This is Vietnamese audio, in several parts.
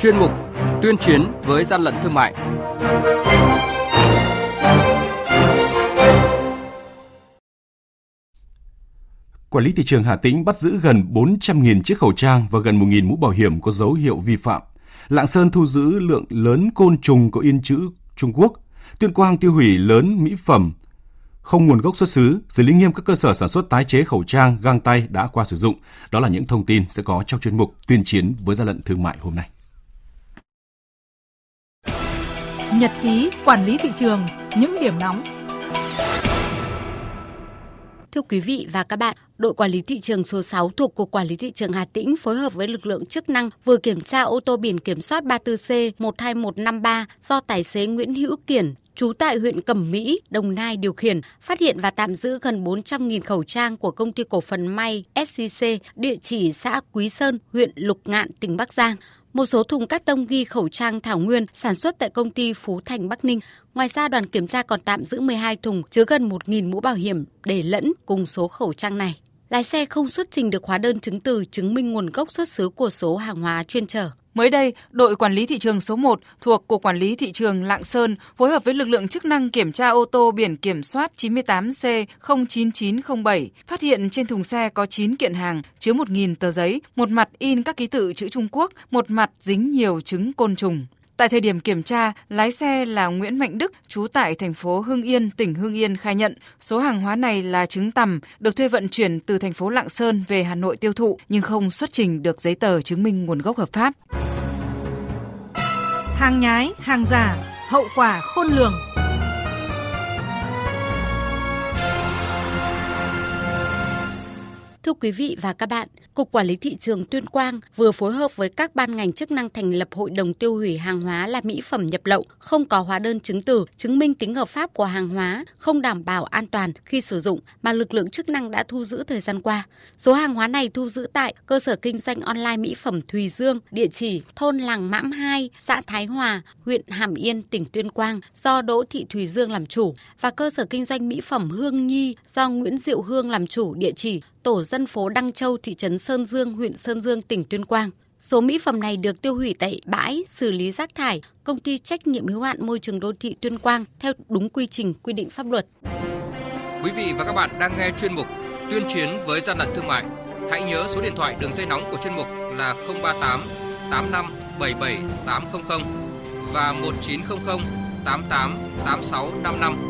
chuyên mục tuyên chiến với gian lận thương mại. Quản lý thị trường Hà Tĩnh bắt giữ gần 400.000 chiếc khẩu trang và gần 1.000 mũ bảo hiểm có dấu hiệu vi phạm. Lạng Sơn thu giữ lượng lớn côn trùng có in chữ Trung Quốc. Tuyên Quang tiêu hủy lớn mỹ phẩm không nguồn gốc xuất xứ, xử lý nghiêm các cơ sở sản xuất tái chế khẩu trang, găng tay đã qua sử dụng. Đó là những thông tin sẽ có trong chuyên mục tuyên chiến với gian lận thương mại hôm nay. Nhật ký quản lý thị trường, những điểm nóng Thưa quý vị và các bạn, đội quản lý thị trường số 6 thuộc Cục Quản lý Thị trường Hà Tĩnh phối hợp với lực lượng chức năng vừa kiểm tra ô tô biển kiểm soát 34C12153 do tài xế Nguyễn Hữu Kiển, trú tại huyện Cẩm Mỹ, Đồng Nai điều khiển, phát hiện và tạm giữ gần 400.000 khẩu trang của công ty cổ phần may SCC, địa chỉ xã Quý Sơn, huyện Lục Ngạn, tỉnh Bắc Giang. Một số thùng cắt tông ghi khẩu trang Thảo Nguyên sản xuất tại công ty Phú Thành Bắc Ninh. Ngoài ra, đoàn kiểm tra còn tạm giữ 12 thùng chứa gần 1.000 mũ bảo hiểm để lẫn cùng số khẩu trang này. Lái xe không xuất trình được hóa đơn chứng từ chứng minh nguồn gốc xuất xứ của số hàng hóa chuyên chở. Mới đây, đội quản lý thị trường số 1 thuộc Cục Quản lý Thị trường Lạng Sơn phối hợp với lực lượng chức năng kiểm tra ô tô biển kiểm soát 98C09907, phát hiện trên thùng xe có 9 kiện hàng chứa 1.000 tờ giấy, một mặt in các ký tự chữ Trung Quốc, một mặt dính nhiều trứng côn trùng. Tại thời điểm kiểm tra, lái xe là Nguyễn Mạnh Đức, trú tại thành phố Hưng Yên, tỉnh Hưng Yên khai nhận số hàng hóa này là trứng tằm được thuê vận chuyển từ thành phố Lạng Sơn về Hà Nội tiêu thụ nhưng không xuất trình được giấy tờ chứng minh nguồn gốc hợp pháp. Hàng nhái, hàng giả, hậu quả khôn lường. Thưa quý vị và các bạn, Cục Quản lý Thị trường Tuyên Quang vừa phối hợp với các ban ngành chức năng thành lập hội đồng tiêu hủy hàng hóa là mỹ phẩm nhập lậu, không có hóa đơn chứng từ, chứng minh tính hợp pháp của hàng hóa, không đảm bảo an toàn khi sử dụng mà lực lượng chức năng đã thu giữ thời gian qua. Số hàng hóa này thu giữ tại cơ sở kinh doanh online mỹ phẩm Thùy Dương, địa chỉ thôn Làng Mãm 2, xã Thái Hòa, huyện Hàm Yên, tỉnh Tuyên Quang do Đỗ Thị Thùy Dương làm chủ và cơ sở kinh doanh mỹ phẩm Hương Nhi do Nguyễn Diệu Hương làm chủ, địa chỉ tổ dân phố Đăng Châu, thị trấn Sơn Dương, huyện Sơn Dương, tỉnh Tuyên Quang. Số mỹ phẩm này được tiêu hủy tại bãi xử lý rác thải, công ty trách nhiệm hữu hạn môi trường đô thị Tuyên Quang theo đúng quy trình quy định pháp luật. Quý vị và các bạn đang nghe chuyên mục Tuyên chiến với gian lận thương mại. Hãy nhớ số điện thoại đường dây nóng của chuyên mục là 038 85 77 800 và 1900 88 86 55.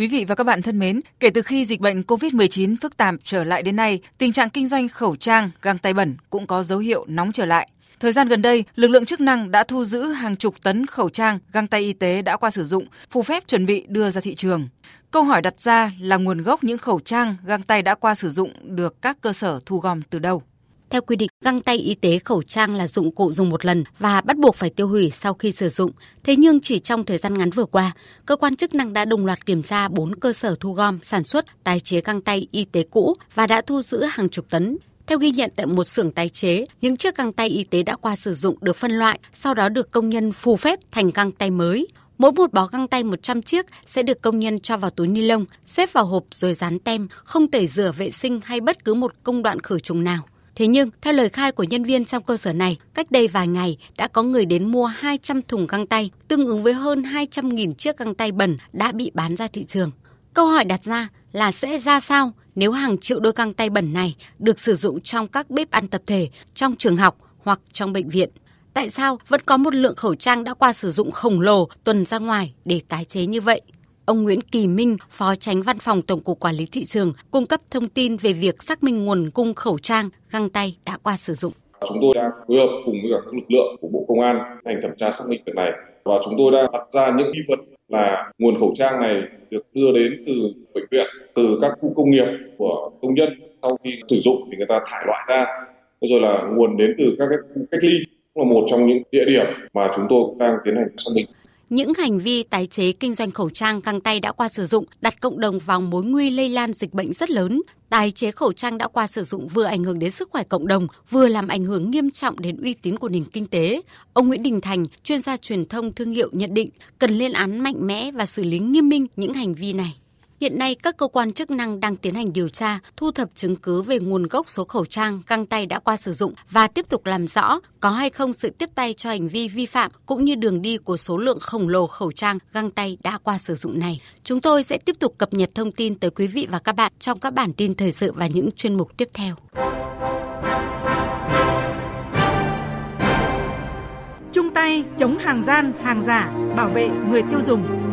Quý vị và các bạn thân mến, kể từ khi dịch bệnh COVID-19 phức tạp trở lại đến nay, tình trạng kinh doanh khẩu trang, găng tay bẩn cũng có dấu hiệu nóng trở lại. Thời gian gần đây, lực lượng chức năng đã thu giữ hàng chục tấn khẩu trang, găng tay y tế đã qua sử dụng, phù phép chuẩn bị đưa ra thị trường. Câu hỏi đặt ra là nguồn gốc những khẩu trang, găng tay đã qua sử dụng được các cơ sở thu gom từ đâu? Theo quy định, găng tay y tế khẩu trang là dụng cụ dùng một lần và bắt buộc phải tiêu hủy sau khi sử dụng. Thế nhưng chỉ trong thời gian ngắn vừa qua, cơ quan chức năng đã đồng loạt kiểm tra 4 cơ sở thu gom, sản xuất, tái chế găng tay y tế cũ và đã thu giữ hàng chục tấn. Theo ghi nhận tại một xưởng tái chế, những chiếc găng tay y tế đã qua sử dụng được phân loại, sau đó được công nhân phù phép thành găng tay mới. Mỗi một bó găng tay 100 chiếc sẽ được công nhân cho vào túi ni lông, xếp vào hộp rồi dán tem, không tẩy rửa vệ sinh hay bất cứ một công đoạn khử trùng nào. Thế nhưng, theo lời khai của nhân viên trong cơ sở này, cách đây vài ngày đã có người đến mua 200 thùng găng tay, tương ứng với hơn 200.000 chiếc găng tay bẩn đã bị bán ra thị trường. Câu hỏi đặt ra là sẽ ra sao nếu hàng triệu đôi găng tay bẩn này được sử dụng trong các bếp ăn tập thể, trong trường học hoặc trong bệnh viện? Tại sao vẫn có một lượng khẩu trang đã qua sử dụng khổng lồ tuần ra ngoài để tái chế như vậy? Ông Nguyễn Kỳ Minh, Phó Tránh Văn phòng Tổng cục Quản lý thị trường, cung cấp thông tin về việc xác minh nguồn cung khẩu trang, găng tay đã qua sử dụng. Chúng tôi đã phối hợp cùng với các lực lượng của Bộ Công an hành thẩm tra xác minh việc này và chúng tôi đã đặt ra những nghi vấn là nguồn khẩu trang này được đưa đến từ bệnh viện, từ các khu công nghiệp của công nhân sau khi sử dụng thì người ta thải loại ra, rồi là nguồn đến từ các cái khu cách ly cũng là một trong những địa điểm mà chúng tôi đang tiến hành xác minh những hành vi tái chế kinh doanh khẩu trang găng tay đã qua sử dụng đặt cộng đồng vào mối nguy lây lan dịch bệnh rất lớn. Tái chế khẩu trang đã qua sử dụng vừa ảnh hưởng đến sức khỏe cộng đồng, vừa làm ảnh hưởng nghiêm trọng đến uy tín của nền kinh tế. Ông Nguyễn Đình Thành, chuyên gia truyền thông thương hiệu nhận định cần lên án mạnh mẽ và xử lý nghiêm minh những hành vi này. Hiện nay, các cơ quan chức năng đang tiến hành điều tra, thu thập chứng cứ về nguồn gốc số khẩu trang, găng tay đã qua sử dụng và tiếp tục làm rõ có hay không sự tiếp tay cho hành vi vi phạm cũng như đường đi của số lượng khổng lồ khẩu trang, găng tay đã qua sử dụng này. Chúng tôi sẽ tiếp tục cập nhật thông tin tới quý vị và các bạn trong các bản tin thời sự và những chuyên mục tiếp theo. Chung tay chống hàng gian, hàng giả, bảo vệ người tiêu dùng.